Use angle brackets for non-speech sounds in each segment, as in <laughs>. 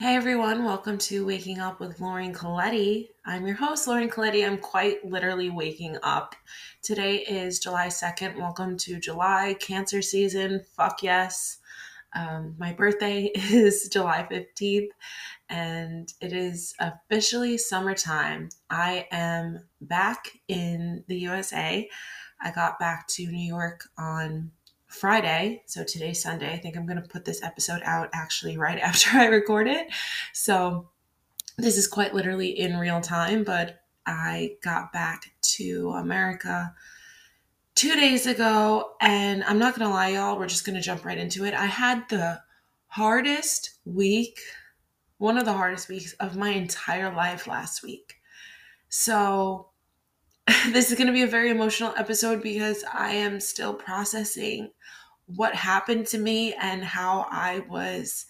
Hey everyone, welcome to Waking Up with Lauren Colletti. I'm your host, Lauren Colletti. I'm quite literally waking up. Today is July 2nd. Welcome to July, Cancer season. Fuck yes. Um, my birthday <laughs> is July 15th and it is officially summertime. I am back in the USA. I got back to New York on Friday. So today's Sunday. I think I'm going to put this episode out actually right <laughs> after I record it. So this is quite literally in real time, but I got back to America two days ago. And I'm not going to lie, y'all, we're just going to jump right into it. I had the hardest week, one of the hardest weeks of my entire life last week. So <laughs> this is going to be a very emotional episode because I am still processing what happened to me and how I was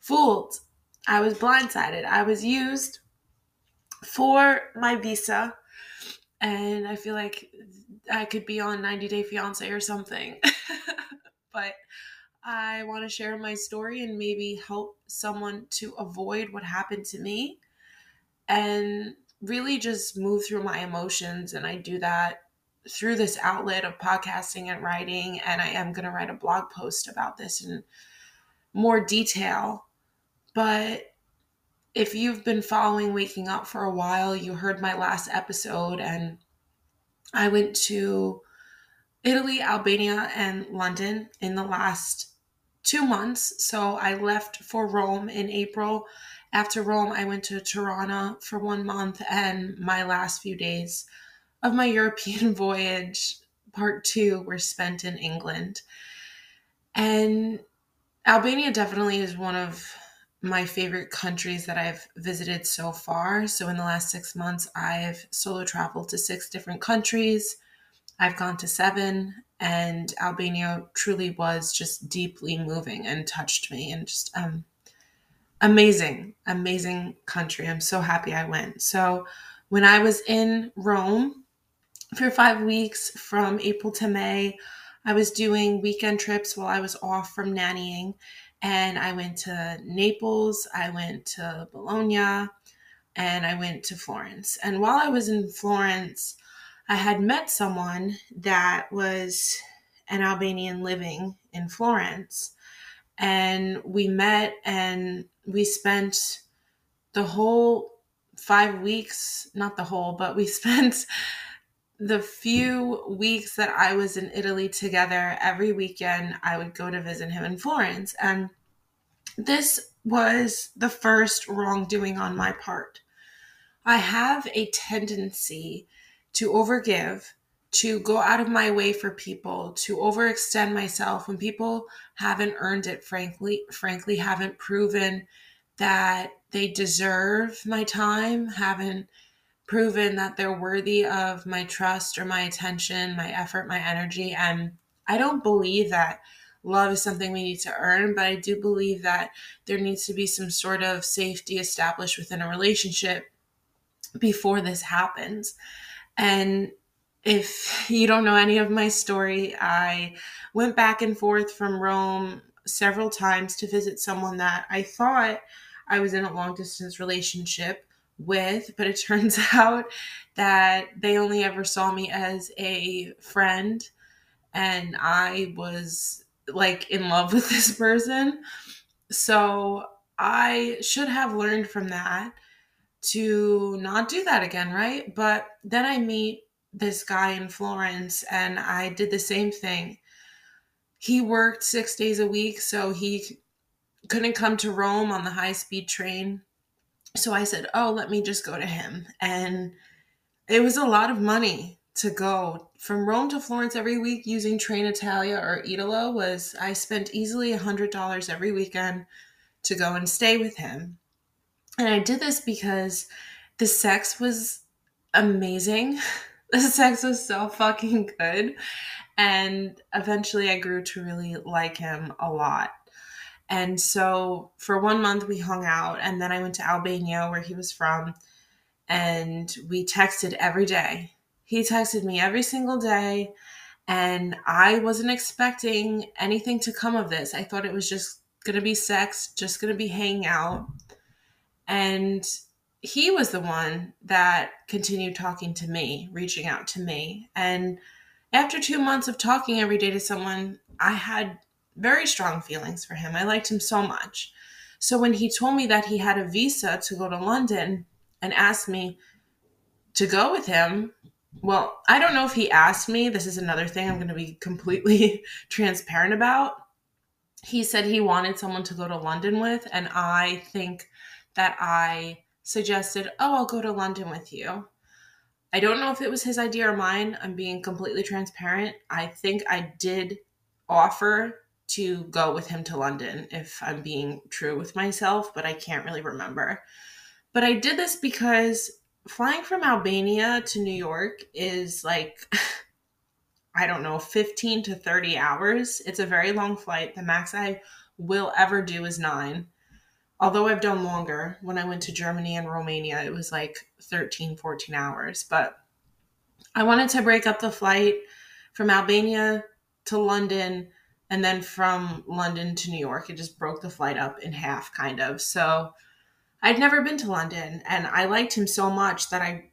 fooled. I was blindsided. I was used for my visa. And I feel like I could be on 90 Day Fiance or something. <laughs> but I want to share my story and maybe help someone to avoid what happened to me and really just move through my emotions. And I do that through this outlet of podcasting and writing. And I am going to write a blog post about this in more detail. But if you've been following Waking Up for a while, you heard my last episode, and I went to Italy, Albania, and London in the last two months. So I left for Rome in April after Rome, I went to Tirana for one month, and my last few days of my <laughs> European voyage, part two, were spent in England. And Albania definitely is one of my favorite countries that I've visited so far. So, in the last six months, I've solo traveled to six different countries. I've gone to seven, and Albania truly was just deeply moving and touched me and just um, amazing, amazing country. I'm so happy I went. So when I was in Rome for five weeks from April to May, I was doing weekend trips while I was off from nannying. And I went to Naples, I went to Bologna, and I went to Florence. And while I was in Florence, I had met someone that was an Albanian living in Florence. And we met and we spent the whole five weeks, not the whole, but we <laughs> spent the few weeks that I was in Italy together, every weekend I would go to visit him in Florence. And this was the first wrongdoing on my part. I have a tendency to overgive, to go out of my way for people, to overextend myself when people haven't earned it, frankly, frankly, haven't proven that they deserve my time, haven't proven that they're worthy of my trust or my attention, my effort, my energy. And I don't believe that love is something we need to earn, but I do believe that there needs to be some sort of safety established within a relationship before this happens. And if you don't know any of my story, I went back and forth from Rome several times to visit someone that I thought I was in a long distance relationship with, but it <laughs> turns out that they only ever saw me as a friend and I was like in love with <laughs> this person. So I should have learned from that to not do that again, right? But then I meet this guy in Florence and I did the same thing. He worked six days a week, so he couldn't come to Rome on the high speed train. So I said, Oh, let me just go to him. And it was a lot of money to go from Rome to Florence every week using Trenitalia or Italo was I spent easily a hundred dollars every weekend to go and stay with him. And I did this because the sex was amazing. <laughs> the sex was so fucking good. And eventually I grew to really like him a lot. And so for one month we hung out, and then I went to Albania where he was from, and we texted every day. He texted me every single day, and I wasn't expecting anything to come of this. I thought it was just gonna be sex, just gonna be hanging out. And he was the one that continued talking to me, reaching out to me. And after two months of talking every day to someone, I had very strong feelings for him. I liked him so much. So when he told me that he had a visa to go to London and asked me to go with him, well, I don't know if he asked me. This is another thing I'm going to be completely <laughs> transparent about. He said he wanted someone to go to London with, and I think that I suggested, Oh, I'll go to London with you. I don't know if it was his idea or mine. I'm being completely transparent. I think I did offer to go with him to London if I'm being true with myself, but I can't really remember. But I did this because flying from Albania to New York is like, <laughs> I don't know, 15 to 30 hours. It's a very long flight. The max I will ever do is nine. Although I've done longer, when I went to Germany and Romania, it was like 13, 14 hours. But I wanted to break up the flight from Albania to London and then from London to New York. It just broke the flight up in half, kind of. So I'd never been to London, and I liked him so much that I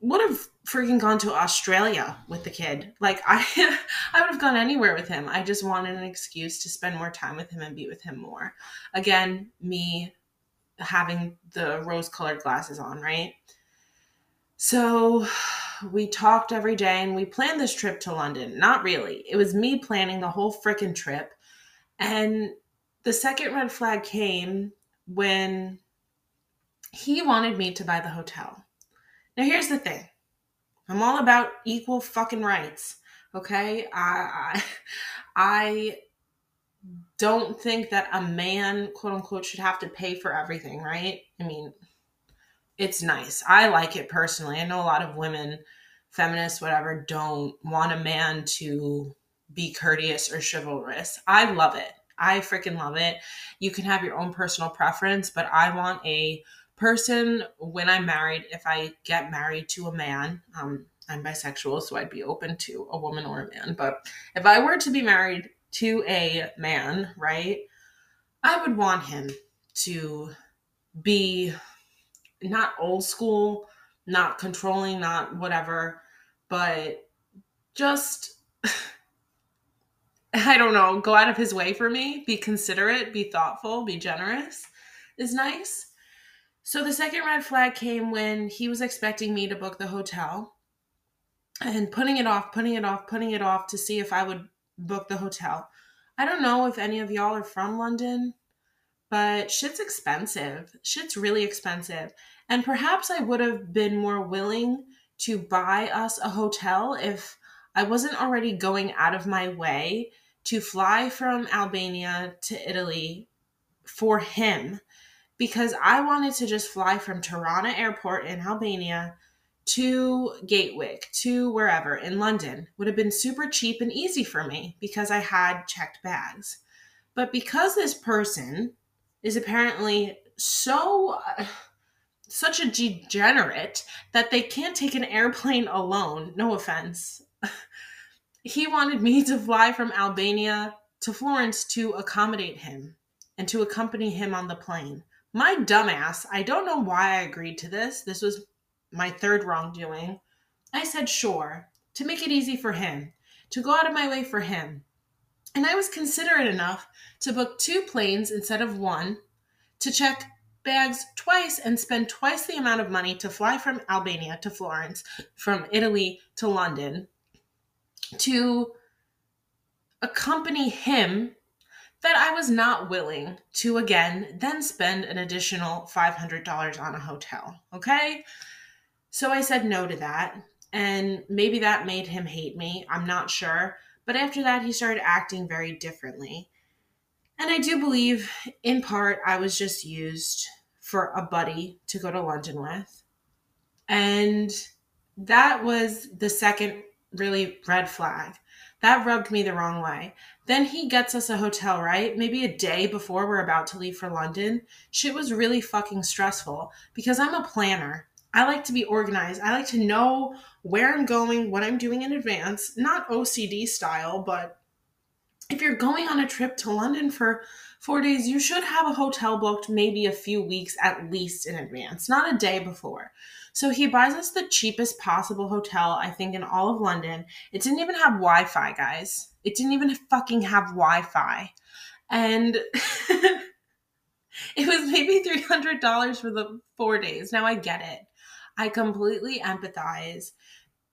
would have freaking gone to Australia with the kid. Like I <laughs> I would have gone anywhere with him. I just wanted an excuse to spend more time with him and be with him more. Again, me having the rose-colored glasses on, right? So we talked every day and we planned this trip to London. Not really. It was me planning the whole freaking trip. And the second red flag came when he wanted me to buy the hotel. Now, here's the thing I'm all about equal fucking rights. Okay? I, I, <laughs> I don't think that a man, quote unquote, should have to pay for everything, right? I mean, it's nice. I like it personally. I know a lot of women, feminists, whatever, don't want a man to be courteous or chivalrous. I love it. I freaking love it. You can have your own personal preference, but I want a person when I'm married, if I get married to a man, um, I'm bisexual, so I'd be open to a woman or a man. But if I were to be married to a man, right, I would want him to be not old school, not controlling, not whatever, but just, <sighs> I don't know, go out of his way for me, be considerate, be thoughtful, be generous is nice. So the second red flag came when he was expecting me to book the hotel and putting it off, putting it off, putting it off to see if I would book the hotel. I don't know if any of y'all are from London, but shit's expensive. Shit's really expensive. And perhaps I would have been more willing to buy us a hotel if I wasn't already going out of my way to fly from Albania to Italy for him because I wanted to just fly from Tirana Airport in Albania to Gatwick, to wherever in London. Would have been super cheap and easy for me because I had checked bags. But because this person is apparently so <sighs> such a degenerate that they can't take an airplane alone, no offense. <laughs> he wanted me to fly from Albania to Florence to accommodate him and to accompany him on the plane. My dumbass, I don't know why I agreed to this. This was my third wrongdoing. I said sure, to make it easy for him, to go out of my way for him. And I was considerate enough to book two planes instead of one, to check bags twice and spend twice the amount of money to fly from Albania to Florence, from Italy to London, to accompany him that I was not willing to again then spend an additional $500 on a hotel. Okay. So I said no to that. And maybe that made him hate me. I'm not sure. But after that, he started acting very differently. And I do believe, in part, I was just used for a buddy to go to London with. And that was the second really red flag. That rubbed me the wrong way. Then he gets us a hotel, right? Maybe a day before we're about to leave for London. Shit was really fucking stressful because I'm a planner. I like to be organized. I like to know where I'm going, what I'm doing in advance. Not OCD style, but if you're going on a trip to London for four days, you should have a hotel booked maybe a few weeks at least in advance, not a day before. So he buys us the cheapest possible hotel, I think, in all of London. It didn't even have Wi Fi, guys. It didn't even fucking have Wi Fi. And <laughs> it was maybe $300 for the four days. Now I get it. I completely empathize.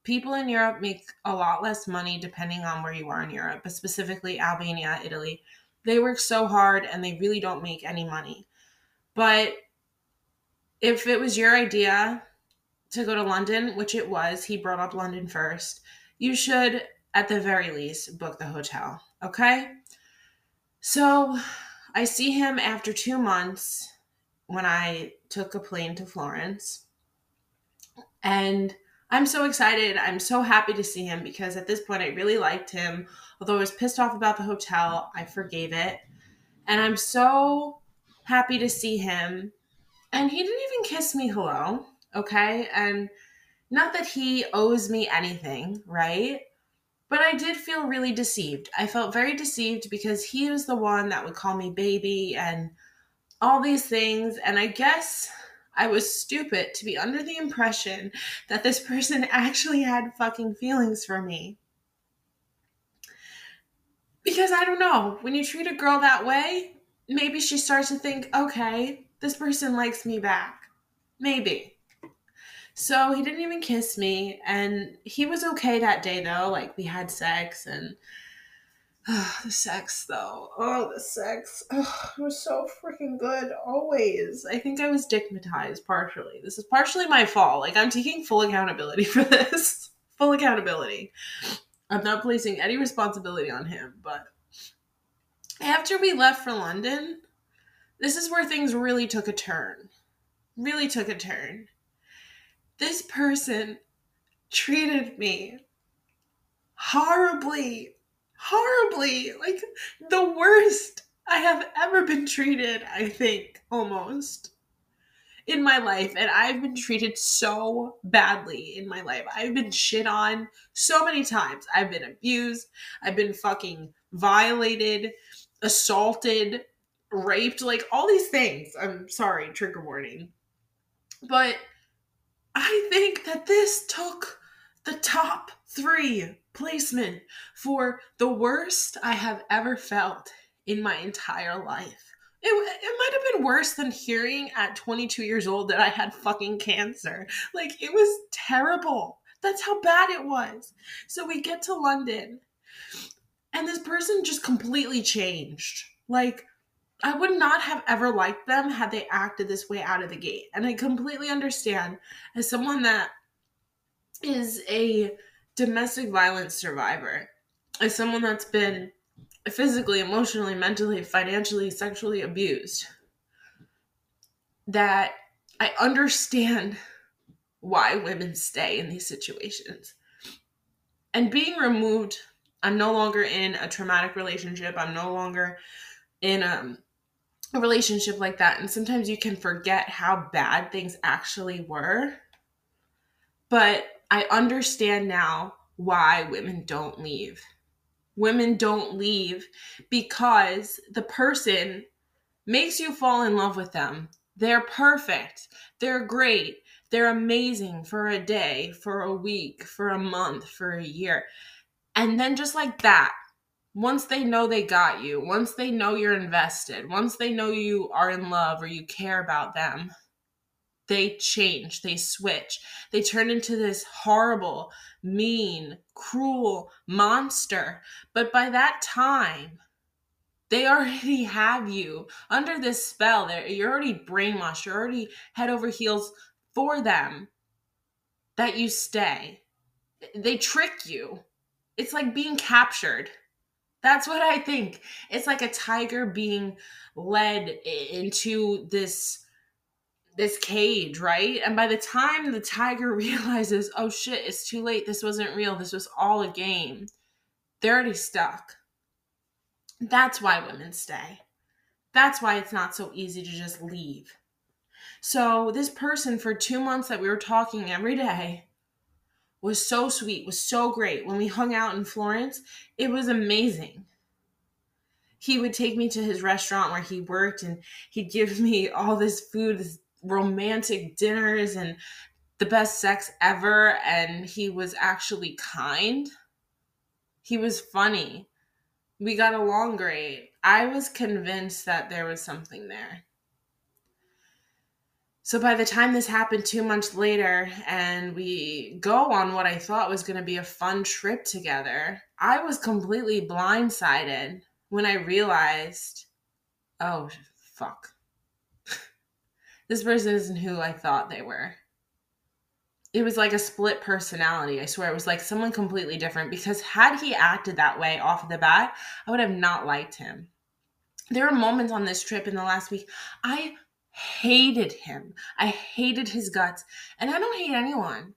People in Europe make a lot less money depending on where you are in Europe, but specifically Albania, Italy. They work so hard and they really don't make any money. But if it was your idea to go to London, which it was, he brought up London first, you should, at the very least, book the hotel. Okay? So I see him after two months when I took a plane to Florence. And I'm so excited. I'm so happy to see him because at this point I really liked him. Although I was pissed off about the hotel, I forgave it. And I'm so happy to see him. And he didn't even kiss me hello, okay? And not that he owes me anything, right? But I did feel really deceived. I felt very deceived because he was the one that would call me baby and all these things. And I guess I was stupid to be under the impression that this person <laughs> actually had fucking feelings for me. Because I don't know, when you treat a girl that way, maybe she starts to think, okay, this person likes me back. Maybe. So he didn't even kiss me, and he was okay that day though. Like, we had sex, and <sighs> the sex, though. Oh, the sex. It was so freaking good, always. I think I was stigmatized partially. This is partially my fault. Like, I'm taking full accountability <laughs> for this. full accountability. I'm not placing any responsibility on him, but after we left for London, this is where things really took a turn. Really took a turn. This person treated me horribly horribly. Like the worst I have ever been treated, I think, almost in my life. And I've been treated so badly in my life. I've been shit on so many times. I've been abused. I've been fucking violated, assaulted, raped, like all these things. I'm sorry, trigger warning. But I think that this took the top three placement for the worst I have ever felt in my entire life. It, it might have been worse than hearing at 22 years old that I had fucking cancer. Like, it was terrible. That's how bad it was. So we get to London, and this person just completely changed. Like, I would not have ever liked them had they acted this way out of the gate. And I completely understand as someone that is a domestic violence survivor, as someone that's been physically, emotionally, mentally, financially, sexually abused, that I understand why women stay in these situations. And being removed, I'm no longer in a traumatic relationship. I'm no longer in a, a relationship like that. And sometimes you can forget how bad things actually were. But I understand now why women don't leave. Women don't leave because the person makes you fall in love with them. They're perfect. They're great. They're amazing for a day, for a week, for a month, for a year. And then just like that, once they know they got you, once they know you're invested, once they know you are in love or you care about them, they change, they switch, they turn into this horrible, mean, cruel monster. But by that time, they already <laughs> have you under this spell. They're, you're already brainwashed, you're already head over heels for them that you stay. They trick you. It's like being captured. That's what I think. It's like a tiger being led into this this cage, right? And by the time the tiger <laughs> realizes, oh shit, it's too late. This wasn't real. This was all a game. They're already stuck. That's why women stay. That's why it's not so easy to just leave. So, this person for two months that we were talking every day was so sweet, was so great. When we hung out in Florence, it was amazing. he would take me to his restaurant where he worked and he'd give <laughs> me all this food, this romantic dinners and the best sex ever. And he was actually kind. He was funny. We got along great. I was convinced that there was something there. So by the time this happened two months later, and we go on what I thought was going to be a fun trip together, I was completely blindsided when I realized, oh, fuck. This person isn't who I thought they were. It was like a split personality. I swear it was like someone completely different because had he acted that way off the bat, I would have not liked him. There were moments on this trip in the last week I hated him. I hated his guts. And I don't hate anyone.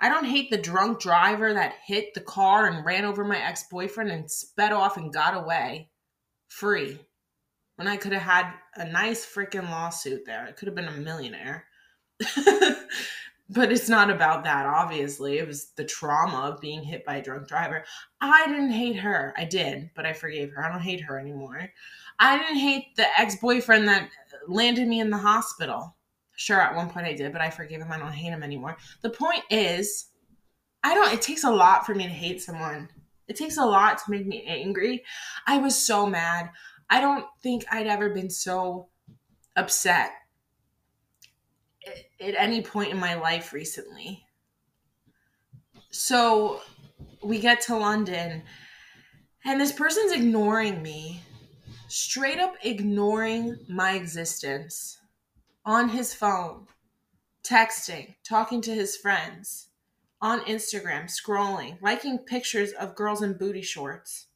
I don't hate the drunk driver that hit the car and ran over my ex boyfriend and sped off and got away free when I could have had a nice freaking lawsuit there. I could have been a millionaire. <laughs> but it's not about that, obviously. It was the trauma of being hit by a drunk driver. I didn't hate her. I did, but I forgave her. I don't hate her anymore. I didn't hate the ex boyfriend that landed me in the hospital. Sure, at one point I did, but I forgave him. I don't hate him anymore. The point is, I don't, it takes a lot for me to hate someone. It takes a lot to make me angry. I was so mad. I don't think I'd ever been so upset at any point in my life recently. So we get to London, and this person's ignoring me, straight up ignoring my existence on his phone, texting, talking to his friends, on Instagram, scrolling, liking pictures of girls in booty shorts,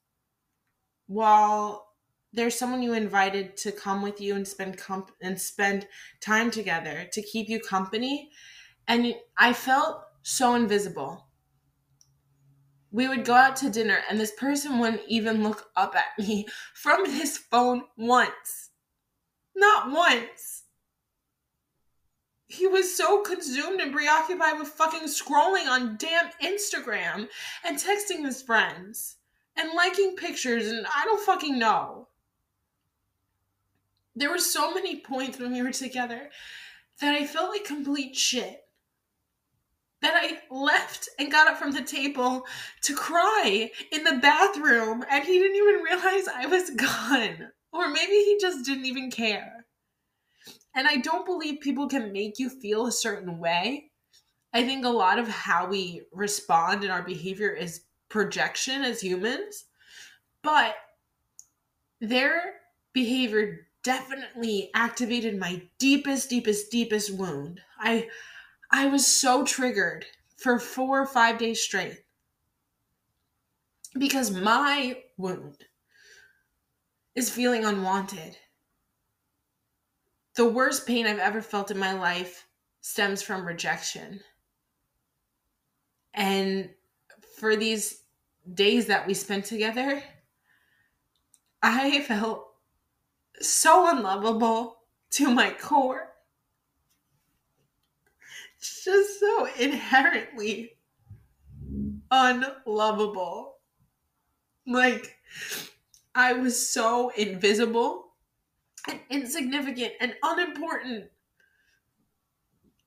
while there's someone you invited to come with you and spend comp- and spend time together to keep you company, and I felt so invisible. We would go out to dinner, and this person wouldn't even look up at me <laughs> from his phone once. Not once he was so consumed and preoccupied with fucking scrolling on damn Instagram and texting his friends and liking pictures and I don't fucking know. There were so many points when we were together that I felt like complete shit. That I left and got up from the table to cry in the bathroom and he didn't even realize I was <laughs> gone. Or maybe he just didn't even care. And I don't believe people can make you feel a certain way. I think a lot of how we respond in our behavior is projection as humans. But their behavior definitely activated my deepest deepest deepest wound. I I was so triggered for 4 or 5 days straight. Because my wound is feeling unwanted the worst pain I've ever felt in my life stems from rejection. And for these days that we spent together, I felt so unlovable to my core. It's Just so inherently unlovable. Like, I was so invisible and insignificant and unimportant.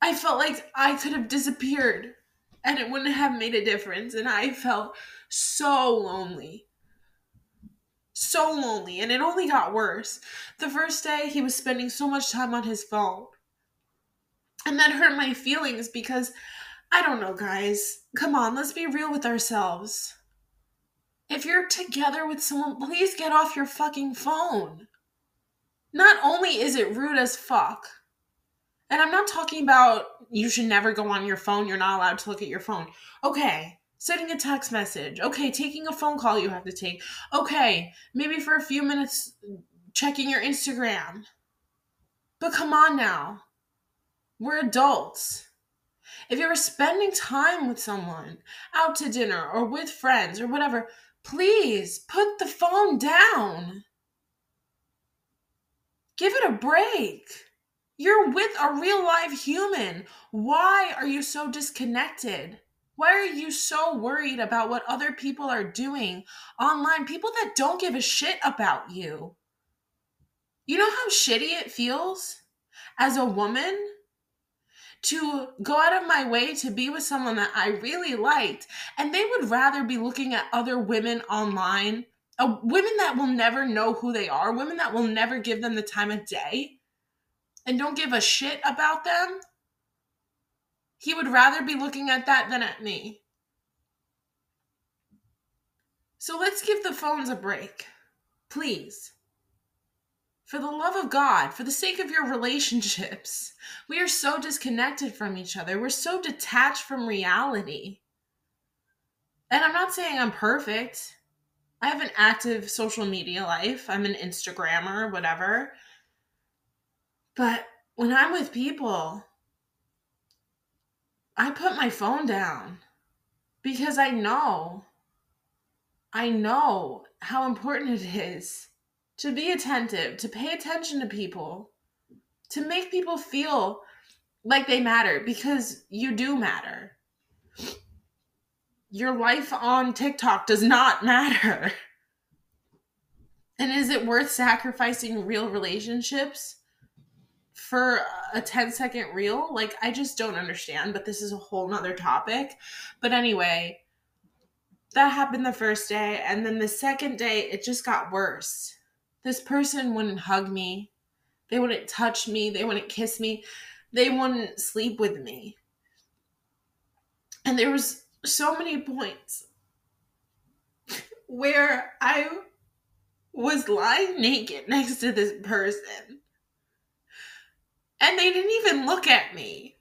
I felt like I could have disappeared and it wouldn't have made a difference. And I felt so lonely. So lonely. And it only got worse. The first day, he was spending so much time on his phone. And that hurt my feelings because I don't know, guys. Come on, let's be real with ourselves. If you're together with someone, please get off your fucking phone not only is it rude as fuck, and I'm not talking about you should never go on your phone, you're not allowed to look at your phone. Okay, sending a text message. Okay, taking a phone call you have to take. Okay, maybe for a few minutes checking your Instagram. But come on now. We're adults. If you're spending time with someone, out to dinner or with friends or whatever, please put the phone down. Give it a break. You're with a real live human. Why are you so disconnected? Why are you so worried about what other people are doing online? People that don't give a shit about you. You know how shitty it feels as a woman to go out of my way to be with someone that I really liked, and they would rather be looking at other women online, uh, women that will never know who they are, women that will never give them the time of day, and don't give a shit about them. He would rather be looking at that than at me. So let's give the phones a break. Please. For the love of God, for the sake of your relationships, <laughs> we are so disconnected from each other. We're so detached from reality. And I'm not saying I'm perfect. I have an active social media life. I'm an Instagrammer, whatever. But when I'm with people, I put my phone down because I know, I know how important it is to be attentive, to pay attention to people, to make people feel like they matter because you do matter. Your life on TikTok does not <laughs> matter. And is it worth sacrificing real relationships for a 10 second reel? Like, I just don't understand, but this is a whole nother topic. But anyway, that happened the first day. And then the second day, it just got worse this person wouldn't hug me. They wouldn't touch me. They wouldn't kiss me. They wouldn't sleep with me. And there was so many points <laughs> where I was lying naked next to this person. And they didn't even look at me.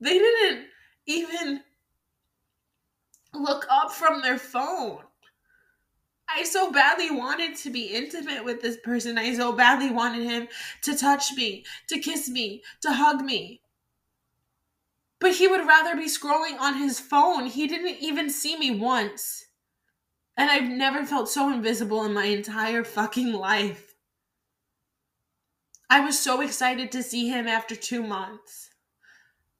They didn't even look up from their phone. I so badly wanted to be intimate with this person. I so badly wanted him to touch me, to kiss me, to hug me. But he would rather be scrolling on his phone. He didn't even see me once. And I've never felt so invisible in my entire fucking life. I was so excited to see him after two months.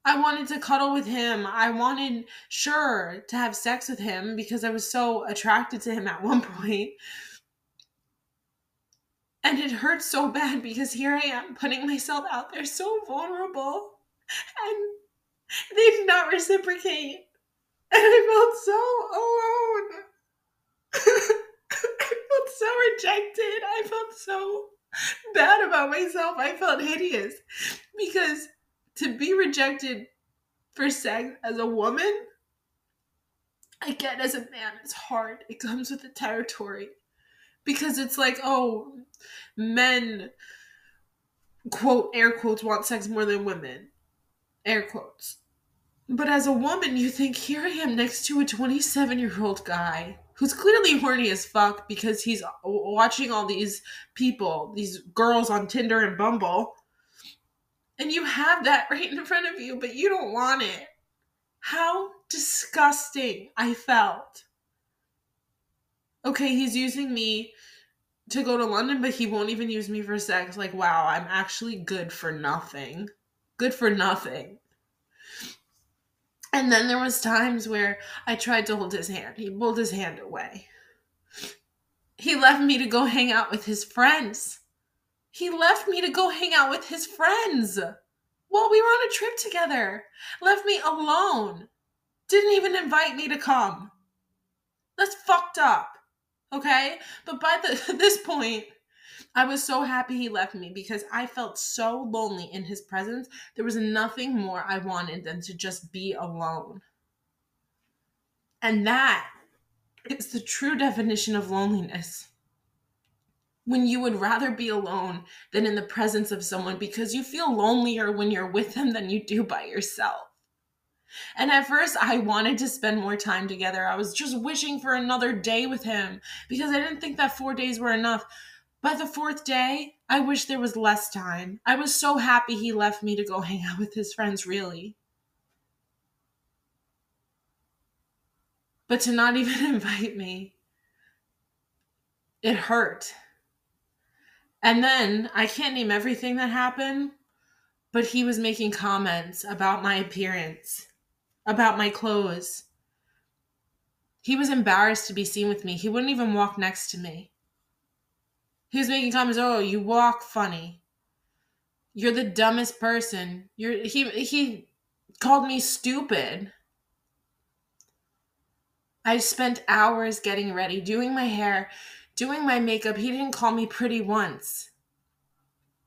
I wanted to cuddle with him. I wanted, sure, to have sex with him because I was so attracted to him at one <laughs> point. And it hurt so bad because here I am putting myself out there so vulnerable. And they did not reciprocate. And I felt so alone. <laughs> I felt so rejected. I felt so <laughs> bad about myself. I felt hideous because to be rejected for sex as a woman, I get as a man, it's hard. It comes with the territory. Because it's like, oh, men, quote, air quotes, want sex more than women. Air quotes. But as a woman, you think, here I am next to a 27 year old guy who's clearly horny as fuck because he's watching all these people, these girls on Tinder and Bumble, and you have that <laughs> right in front of you, but you don't want it. How disgusting I felt. Okay, he's using me to go to London, but he won't even use me for sex. Like, wow, I'm actually good for nothing. Good for nothing. And then there was times where I tried to hold his hand. He pulled his hand away. He left me to go hang out with his friends. He left me to go hang out with his friends. Well, we were on a trip together. Left me alone. Didn't even invite me to come. That's fucked up. Okay? But by the, <laughs> this point, I was so happy he left me because I felt so lonely in his presence. There was nothing more I wanted than to just be alone. And that is the true definition of loneliness when you would rather be alone than in the presence of someone because you feel lonelier when you're with them than you do by yourself. And at first, I wanted to spend more time together. I was just wishing for another day with him because I didn't think that four days were enough. By the fourth day, I wish there was less time. I was so happy he left me to go <laughs> hang out with his friends, really. But to not even <laughs> invite me, it hurt. And then I can't name everything that happened, but he was making comments about my appearance about my clothes. He was embarrassed to be seen with me. He wouldn't even walk next to me. He was making comments, "Oh, you walk funny. You're the dumbest person. You're he he called me stupid." I spent hours getting ready, doing my hair, doing my makeup. He didn't call me pretty once.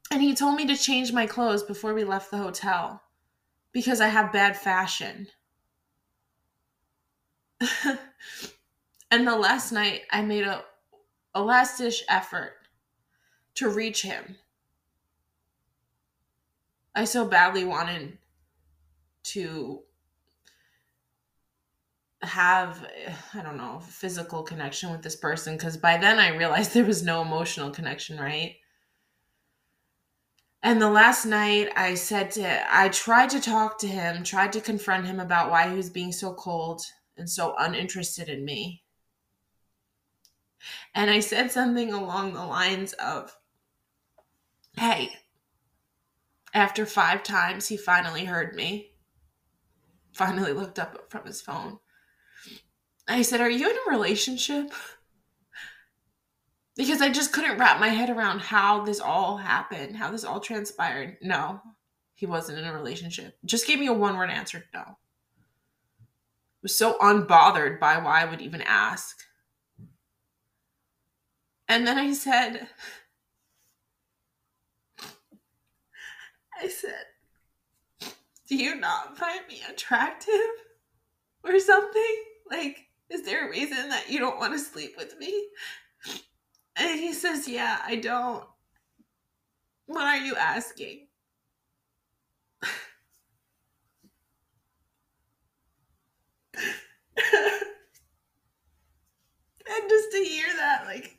And he told me to change my clothes before we left the hotel because I have bad fashion. <laughs> and the last night I made a, a last effort to reach him. I so badly wanted to have i don't know physical connection with this person because by then i realized <laughs> there was no emotional connection right and the last night i said to i tried to talk to him tried to confront him about why he was being so cold and so uninterested in me and i said something along the lines of hey after five times he finally heard me finally looked up from his phone I said, Are you in a relationship? <laughs> Because I just couldn't wrap my head around how this all happened, how this all transpired. No, he wasn't in a relationship. Just gave me a one word answer no. I Was so unbothered by why I would even ask. And then I said, I said, Do you not find me attractive or something? Like, is there a reason that you don't want to sleep with me? And he says, Yeah, I don't. What are you asking? and just to hear that, like,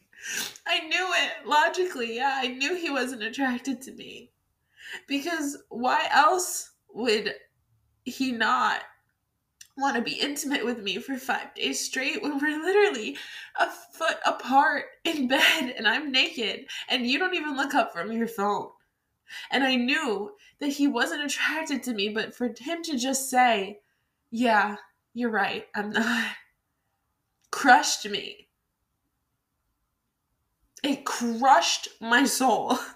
I knew it logically. Yeah, I knew he wasn't attracted to me. Because why else would he not want to be intimate with me for five days straight when we're literally a foot apart in bed and I'm naked and you don't even look up from your phone. And I knew that he wasn't attracted to me, but for him to just say, Yeah, you're right, I'm not, crushed me. It crushed my soul. <laughs>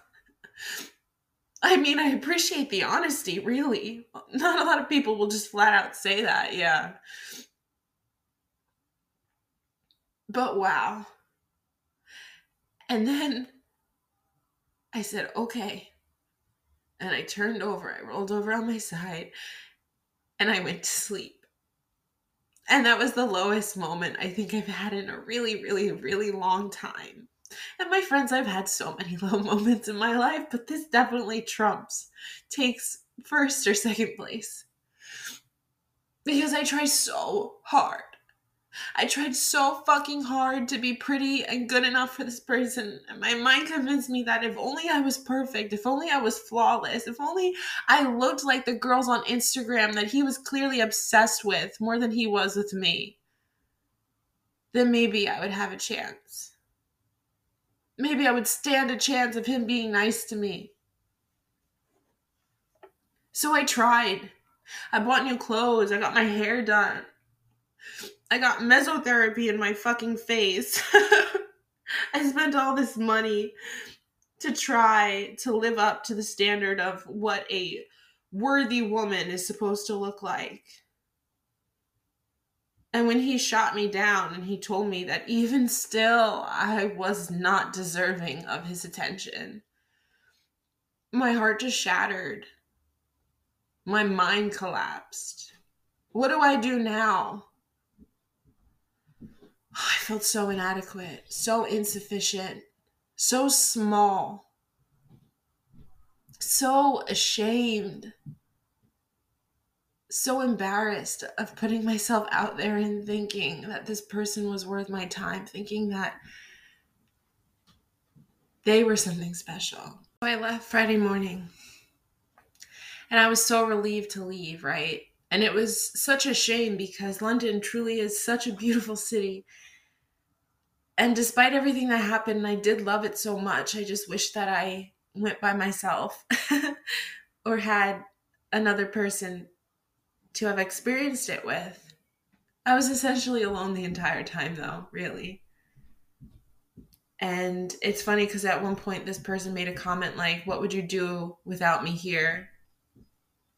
I mean, I appreciate the honesty, really. Not a lot of people will just flat out say that, yeah. But wow. And then I said, okay. And I turned over, I rolled over on my side, and I went to sleep. And that was the lowest moment I think I've had in a really, really, really long time. And my friends, I've had so many <laughs> low moments in my life, but this definitely trumps, takes first or second place. Because I try so hard. I tried so fucking hard to be pretty and good enough for this person. And my mind convinced me that if only I was perfect, if only I was flawless, if only I looked like the girls on Instagram that he was clearly obsessed with more than he was with me, then maybe I would have a chance maybe I would stand a chance of him being nice to me. So I tried. I bought new clothes. I got my hair done. I got mesotherapy in my fucking face. <laughs> I spent all this money to try to live up to the standard of what a worthy woman is supposed to look like. And when he shot me down and he told me that even still I was not deserving of his attention, my heart just shattered. My mind collapsed. What do I do now? <sighs> I felt so inadequate, so insufficient, so small, so ashamed so embarrassed of putting myself out there and thinking that this person was worth my time, thinking that they were something special. So I left Friday morning and I was so relieved to leave, right? And it was such a shame because London truly is such a beautiful city. And despite everything that happened, I did love it so much. I just wish that I went by myself <laughs> or had another person to have experienced it with. I was essentially alone the entire time, though, really. And it's funny because at one point, this person made a comment like, What would you do without me here?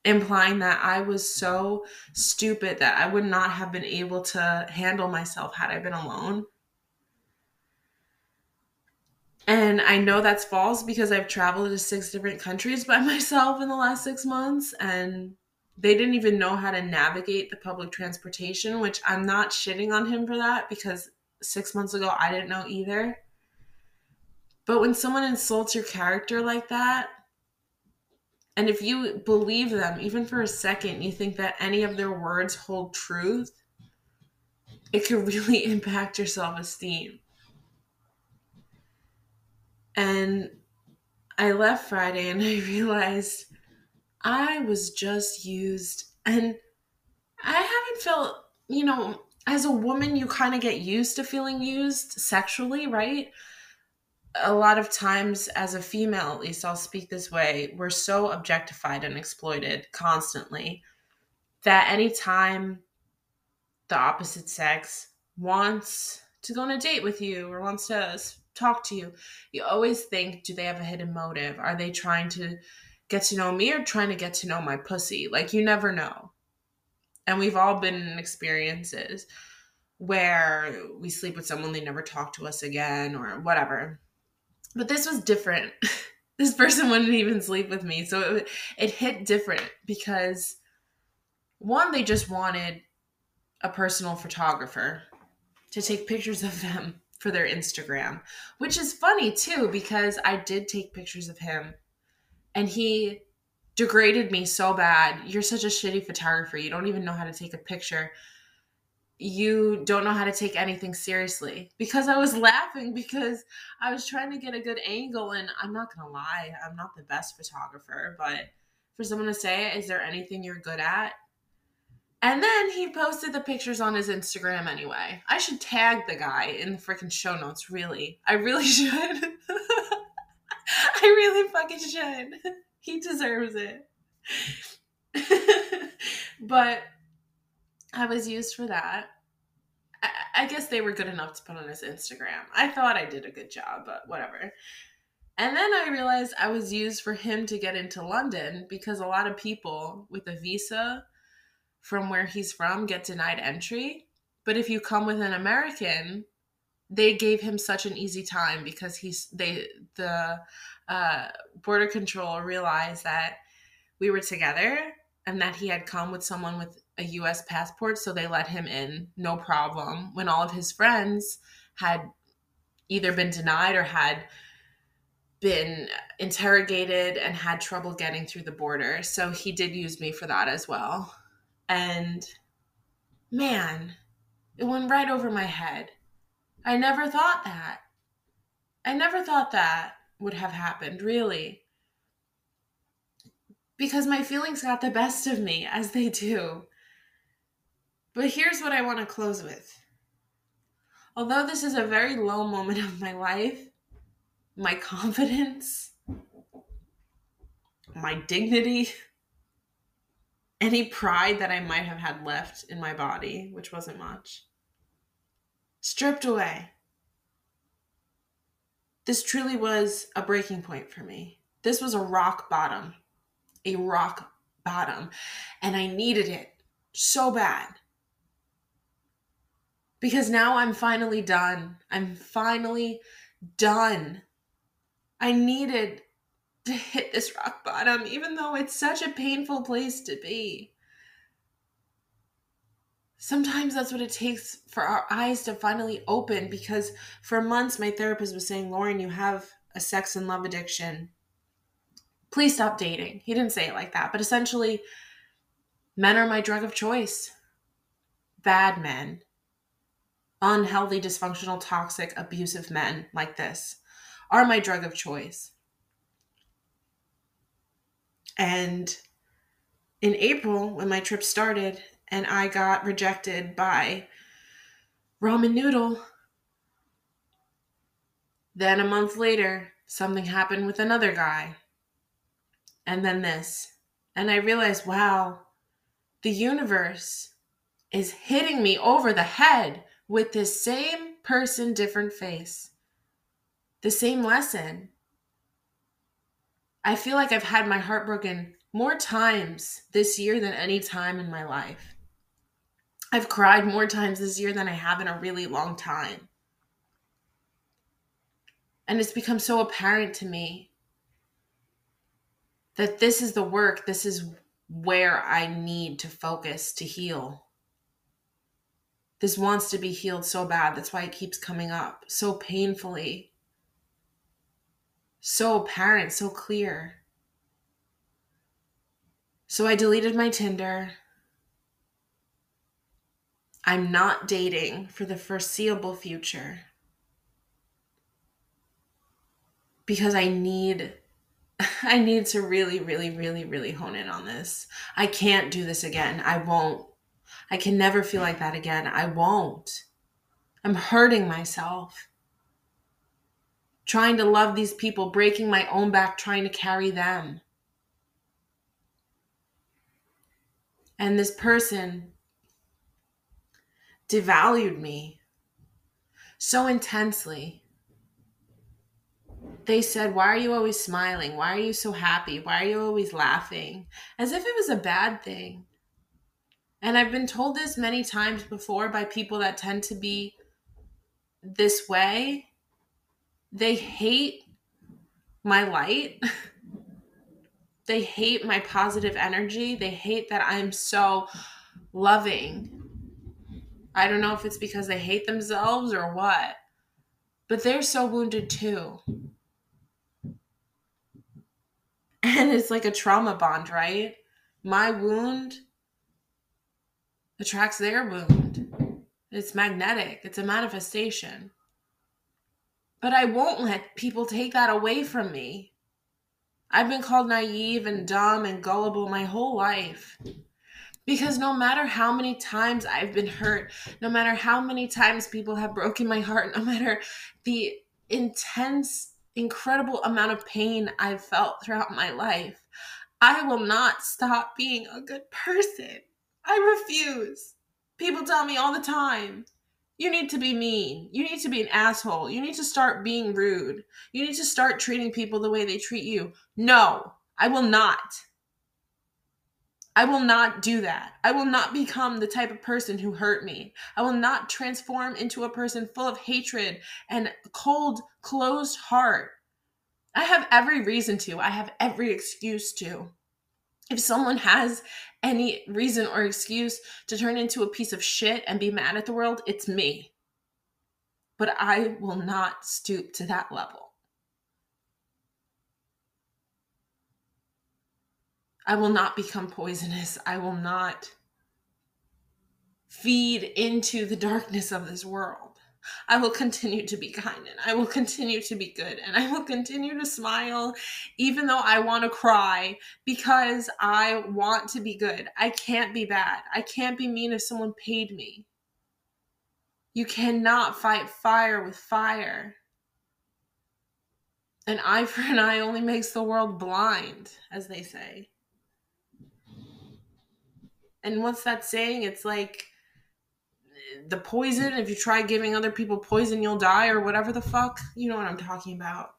Implying that I was so stupid that I would not have been able to handle myself had I been alone. And I know that's false because I've traveled to six different countries by <laughs> myself in the last six months. And they didn't even know how to navigate the public transportation, which I'm not shitting on him for that because six months ago I didn't know either. But when someone insults your character like that, and if you believe them, even for a second, you think that any of their words hold truth, it could <laughs> really impact your self esteem. And I left Friday and I <laughs> realized I was just used. And I haven't felt, you know, as a woman, you kind of get used to feeling used sexually, right? A lot of times, as a female, at least I'll speak this way, we're so objectified and exploited constantly that anytime the opposite sex wants to go on a date with you or wants to talk to you, you always think, do they have a hidden motive? Are they trying to get to know me or trying to get to know my pussy. Like you never know. And we've all been in experiences where we sleep with someone they never talk to us again or whatever. But this was different. <laughs> this person wouldn't even sleep with me. So it, it hit different because one, they just wanted a personal photographer to take pictures of them for their Instagram, which is funny too because I did take pictures of him and he degraded me so bad. You're such a shitty photographer. You don't even know how to take a picture. You don't know how to take anything seriously. Because I was laughing because I was trying to get a good angle. And I'm not going to lie, I'm not the best photographer. But for someone to say, Is there anything you're good at? And then he posted the pictures on his Instagram anyway. I should tag the guy in the freaking show notes, really. I really <laughs> should. <laughs> I really fucking should. <laughs> He deserves it. <laughs> but I was used for that. I, I, guess they were good enough to put on his Instagram. I thought I did a good job, but whatever. And then I realized I was used for him to get into London because a lot of people with a visa from where he's from get denied entry. But if you come with an American, they gave him such an easy time because he's they the uh, border control realized that we were together and that he had come with someone with a US passport so they let him in no problem when all of his friends had either been denied or had been interrogated and had trouble getting through the border. So he did use me for that as well. And man it went right over my head I never thought that. I never thought that would have happened, really. Because my feelings got the best of me, as they do. But here's what I want to close with. Although this is a very low moment of my life, my confidence, my dignity, any pride that I might have had left in my body, which wasn't much, stripped away. This truly was a breaking point for me. This was a rock bottom, a rock bottom, and I needed it so bad. Because now I'm finally done. I'm finally done. I needed to hit this rock bottom, even though it's such a painful place to be sometimes that's what it takes for our eyes to finally open because for months my therapist was saying lauren you have a sex and love addiction. Please stop dating. He didn't say it like that but essentially men are my drug of choice. Bad men. Unhealthy dysfunctional toxic abusive men like this are my drug of choice. And in april when my trip started and I got rejected by Ramen Noodle. Then a month later, something happened with another guy. And then this. And I realized, wow, the universe is hitting me over the head with this same person, different face, the same lesson. I feel like I've had my heart broken more times this year than any time in my life. I've cried more times this year than I have in a really long time. And it's become so apparent to me that this is the work, this is where I need to focus to heal. This wants to be healed so bad. That's why it keeps coming up so painfully so apparent, so clear. So I deleted my Tinder. I'm not dating for the foreseeable future because I need <laughs> I need to really really really really hone in on this. I can't do this again. I won't. I can never feel like that again. I won't. I'm hurting myself trying to love these people, breaking my own back, trying to carry them. And this person devalued me so intensely. They said, Why are you always smiling? Why are you so happy? Why are you always laughing? As if it was a bad thing. And I've been told this many times before by people that tend to be this way they hate my light. <laughs> they hate my positive energy. They hate that I'm so loving. I don't know if it's because they hate themselves or what, but they're so wounded too. And it's like a trauma bond, right? My wound attracts their wound. It's magnetic, it's a manifestation. But I won't let people take that away from me. I've been called naive and dumb and gullible my whole life. Because no matter how many times I've been hurt, no matter how many times people have broken my heart, <laughs> no matter the intense, incredible amount of pain I've felt throughout my life, I will not stop being a good person. I refuse. People tell me all the time, you need to be mean. You need to be an asshole. You need to start being rude. You need to start treating people the way they treat you. No, I will not. I will not do that. I will not become the type of person who hurt me. I will not transform into a person full of hatred and cold, closed heart. I have every reason to. I have every excuse to. If someone has any reason or excuse to turn into a piece of shit and be mad at the world, it's me. But I will not stoop to that level. I will not become poisonous. I will not feed into the darkness of this world. I will continue to be kind and I will continue to be good and I will continue to smile even though I want to cry because I want to be good. I can't be bad. I can't be mean if someone paid me. You cannot fight fire with fire. An eye for an eye only makes the world blind, as they say. And what's that saying? It's like the poison, if you try giving other people poison, you'll die, or whatever the fuck. You know what I'm talking about.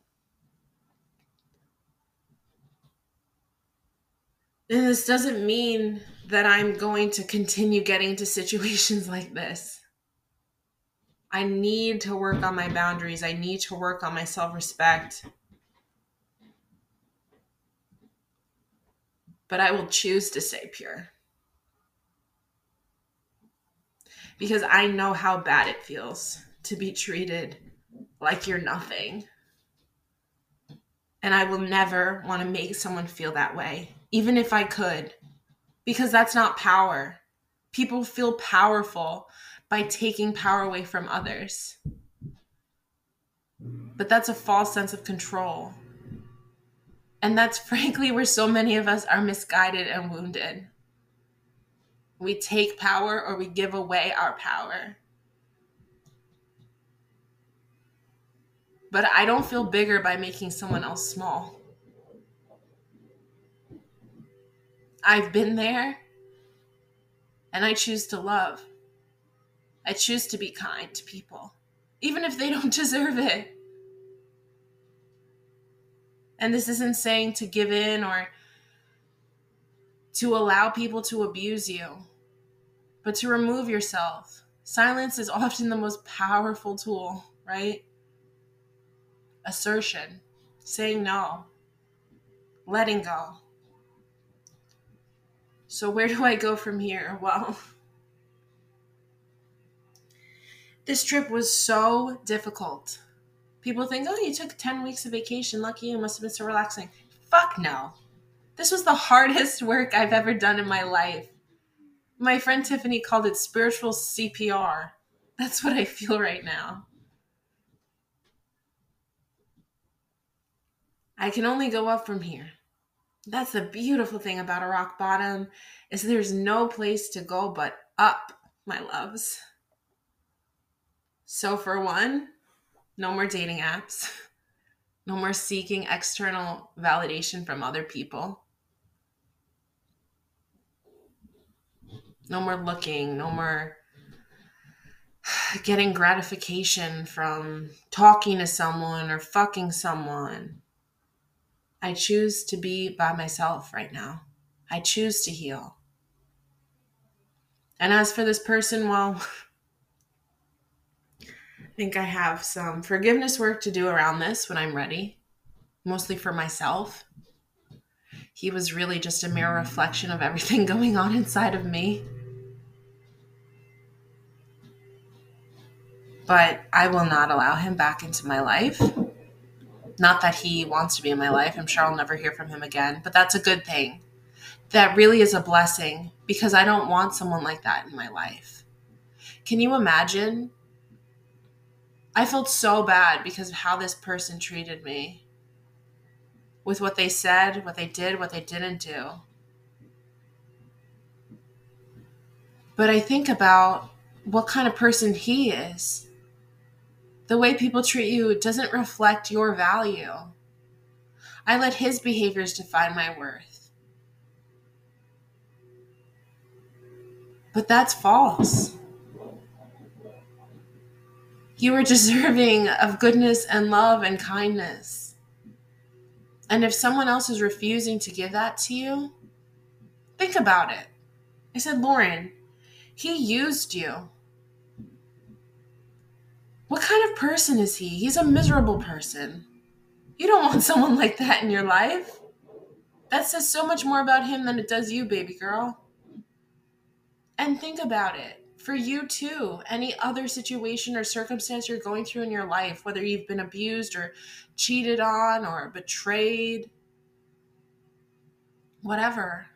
And this doesn't mean that I'm going to continue getting into situations <laughs> like this. I need to work on my boundaries. I need to work on my self respect. But I will choose to stay pure. Because I know how bad it feels to be treated like you're nothing. And I will never want to make someone feel that way, even if I could, because that's not power. People feel powerful by taking power away from others. But that's a false sense of control. And that's <laughs> frankly where so many of us are misguided and wounded we take power or we give away our power. But I don't feel bigger by making someone else small. I've been there And I choose to love. I choose to be kind to people, even if they <laughs> don't deserve it. And this isn't saying to give in or to allow people to abuse you, but to remove yourself. Silence is often the most powerful tool, right? Assertion, saying no, letting go. So, where do I go from here? <laughs> Well, this trip was so difficult. People think, oh, you took 10 weeks of vacation. Lucky you, must have been so relaxing. Fuck no. This was the hardest <laughs> work I've ever done in my life. My friend Tiffany called it spiritual CPR. That's what I feel right now. I can only go up from here. That's the beautiful thing about a rock bottom is there's no place to go but up, my loves. So for one, no more dating apps. <laughs> No more seeking external validation from other people. No more looking, no more getting gratification from talking to someone or fucking someone. I choose to be by myself right now. I choose to heal. And as for this person, well, I think I have some forgiveness work to do around this when I'm ready, mostly for myself. He was really just a mere reflection of everything <laughs> going on inside of me. But I will not allow him back into my life. Not that he wants to be in my life. I'm sure I'll never hear from him again, but that's a good thing. That really is a blessing because I don't want someone like that in my life. Can you imagine? I felt so bad because of how this person treated me with what they said, what they did, what they didn't do. But I think about what kind of person he is the way people treat you doesn't reflect your value. I let his behaviors define my worth. But that's false. You are deserving of goodness and love and kindness. And if someone else is refusing to give that to you, think about it. I said, Lauren, he used you. What kind of person is he? He's a miserable person. You don't want <laughs> someone like that in your life. That says so much more about him than it does you, baby girl. And think about it for you too. Any other situation or circumstance you're going through in your life, whether you've been abused or cheated on or betrayed, whatever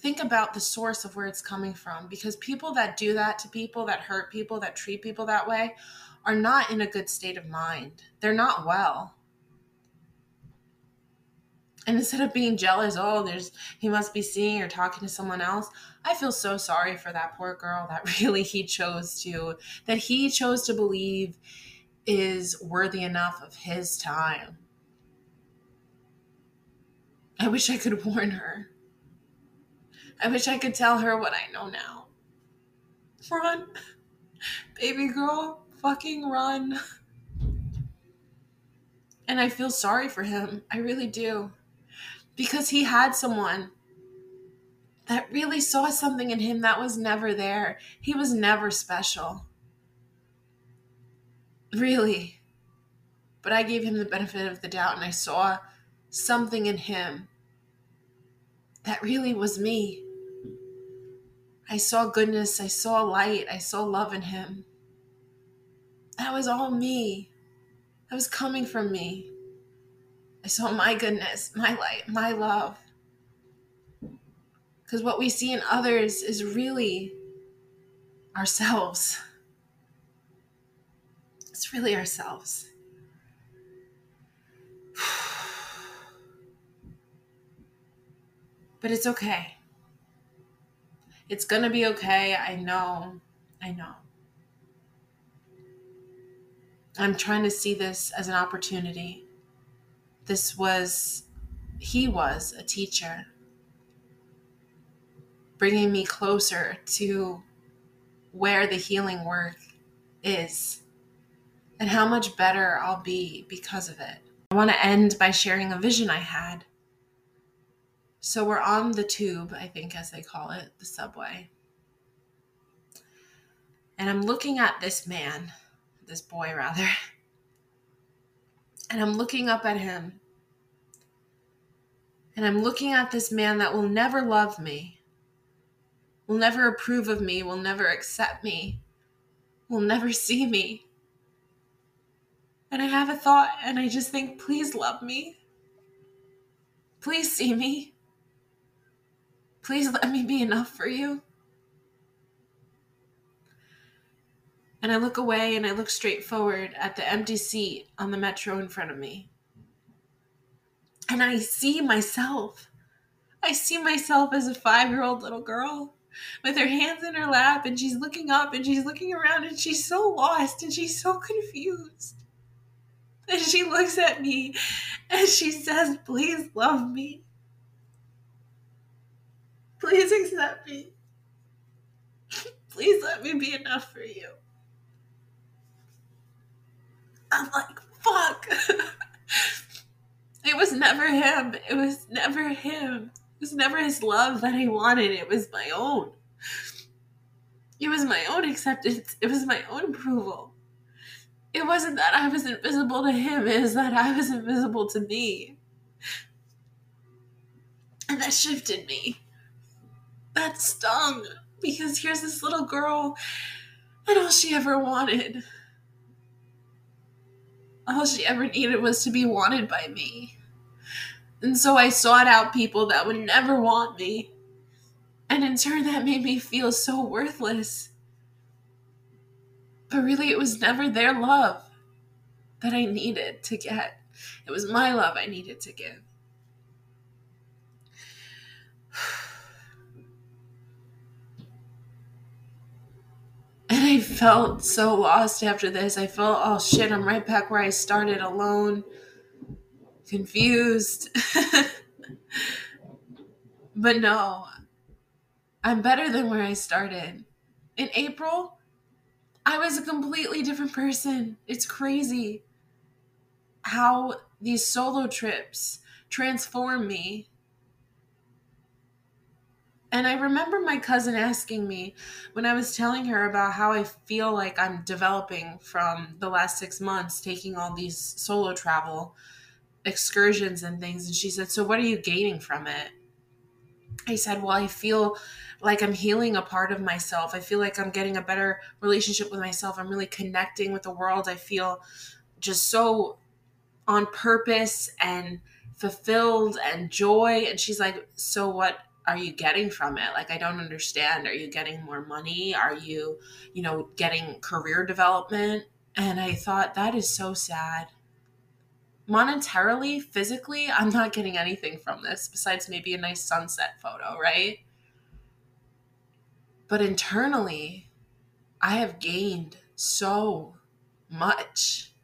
think about the source of where it's coming from because people that do that to people that hurt people that treat people that way are not in a good state of mind. They're not well. And instead of being jealous oh there's he must be seeing or talking to someone else i feel so sorry for that poor girl that <laughs> really he chose to that he chose to believe is worthy enough of his time. I wish i could warn her I wish I could tell her what I know now. Run. Baby girl, fucking run. And I feel sorry for him. I really do. Because he had someone that really saw something in him that was never there. He was never special. Really. But I gave him the benefit of the doubt and I saw something in him that really was me. I saw goodness, I saw light, I saw love in him. That was all me. That was coming from me. I saw my goodness, my light, my love. Because what we see in others is really ourselves. It's really ourselves. <sighs> But it's okay. It's going to be okay. I know. I know. I'm trying to see this as an opportunity. This was, he was a teacher. bringing me closer to where the healing work is and how much better I'll be because of it. I want to end by sharing a vision I had. So we're on the tube, I think, as they call it, the subway. And I'm looking at this man, this boy rather, and I'm looking up at him. And I'm looking at this man that will never love me, will never approve of me, will never accept me, will never see me. And I have a thought, and I just think, please love me. Please see me. Please let me be enough for you. And I look away and I look straight forward at the empty seat on the metro in front of me. And I see myself. I see myself as a five year old little girl with her hands in her lap and she's looking up and she's looking around and she's so lost and she's so confused. And she looks at me and she says, Please love me. Please accept me. Please let me be enough for you. I'm like, fuck. it was never him. It was never him. It was never his love that I wanted. It was my own. It was my own acceptance. It was my own approval. It wasn't that I was invisible to him, it was that I was invisible to me. And that shifted me. That stung. Because here's this little girl, and all she ever wanted all she ever needed was to be wanted by me. And so I sought out people that would never want me. And in turn, that made me feel so worthless. But really, it was never their love that I needed to get, it was my love I needed to give. And I felt so lost after this. I felt, oh shit, I'm right back where I started alone, confused. <laughs> but no, I'm better than where I started. In April, I was a completely different person. It's crazy how these solo trips transform me and I remember my cousin asking me when I was telling her about how I feel like I'm developing from the last six months, taking all these solo travel excursions and things. And she said, So, what are you gaining from it? I said, Well, I feel like I'm healing a part of myself. I feel like I'm getting a better relationship with myself. I'm really connecting with the world. I feel just so on purpose and fulfilled and joy. And she's like, So, what? Are you getting from it? Like, I don't understand. Are you getting more money? Are you, you know, getting career development? And I thought, that is so sad. Monetarily, physically, I'm not getting anything from this besides maybe a nice sunset photo, right? But internally, I have gained so much.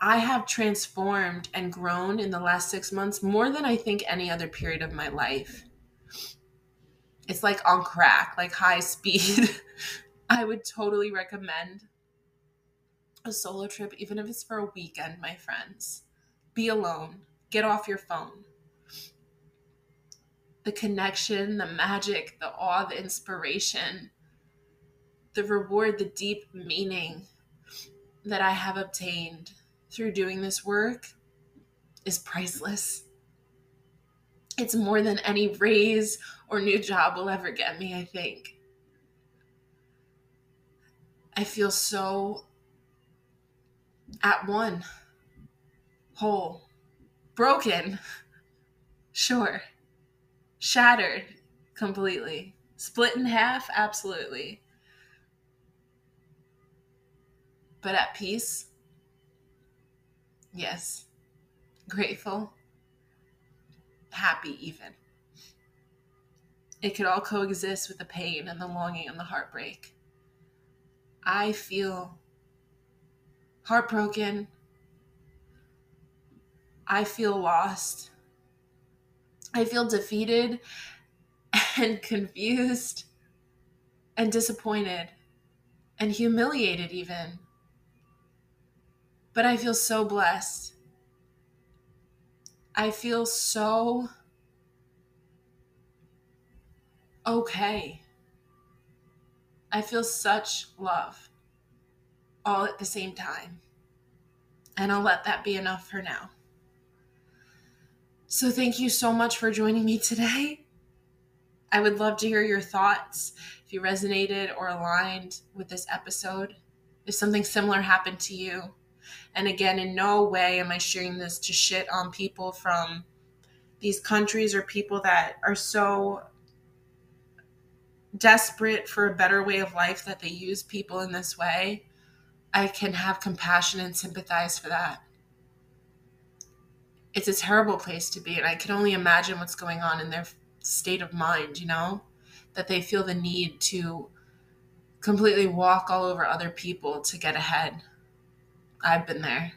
I have transformed and grown in the last six months more than I think any other period of my life it's like on crack, like high <laughs> speed. I would totally recommend a solo trip, even if it's for a weekend, my friends. Be alone, get off your phone. The connection, the magic, the awe, the inspiration, the reward, the deep meaning that I have obtained through doing this work is priceless. It's more than any raise or new job will ever get me, I think. I feel so at one, whole, broken, <laughs> sure, shattered completely, split in half, absolutely. But at peace, yes, grateful, happy, even. It could all coexist with the pain and the longing and the heartbreak. I feel heartbroken. I feel lost. I feel defeated. <laughs> and confused and disappointed and humiliated, even. But I feel so blessed. I feel so okay. I feel such love all at the same time. And I'll let that be enough for now. So, thank you so much for joining me today. I would love to hear your thoughts if you resonated or aligned with this episode. If something similar happened to you. And again, in no way am I sharing this to shit on people from these countries or people that are so desperate for a better way of life that they use people in this way. I can have compassion and sympathize for that. It's a terrible place to be, and I can only imagine what's going on in their state of mind, you know, that they feel the need to completely walk all over other people to get ahead. I've been there.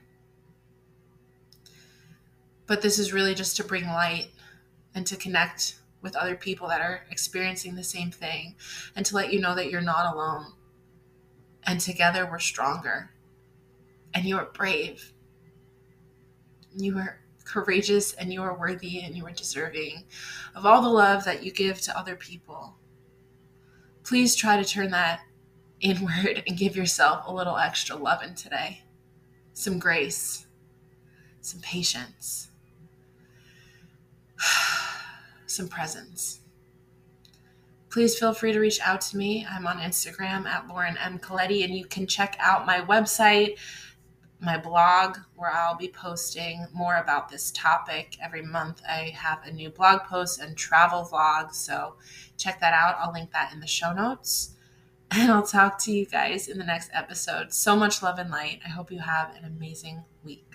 But this is really just to bring light and to connect with other people that are experiencing the same thing and to let you know that you're not alone. And together we're stronger. And you are brave. You are courageous and you are worthy and you are deserving of all the love that you give to other people. Please try to turn that inward <laughs> and give yourself a little extra love in today. Some grace, some patience, <sighs> some presence. Please feel free to reach out to me. I'm on Instagram at Lauren M. Colletti, and you can check out my website my blog where I'll be posting more about this topic. Every month I have a new blog post and travel vlog. So check that out. I'll link that in the show notes. And I'll talk to you guys in the next episode. So much love and light. I hope you have an amazing week.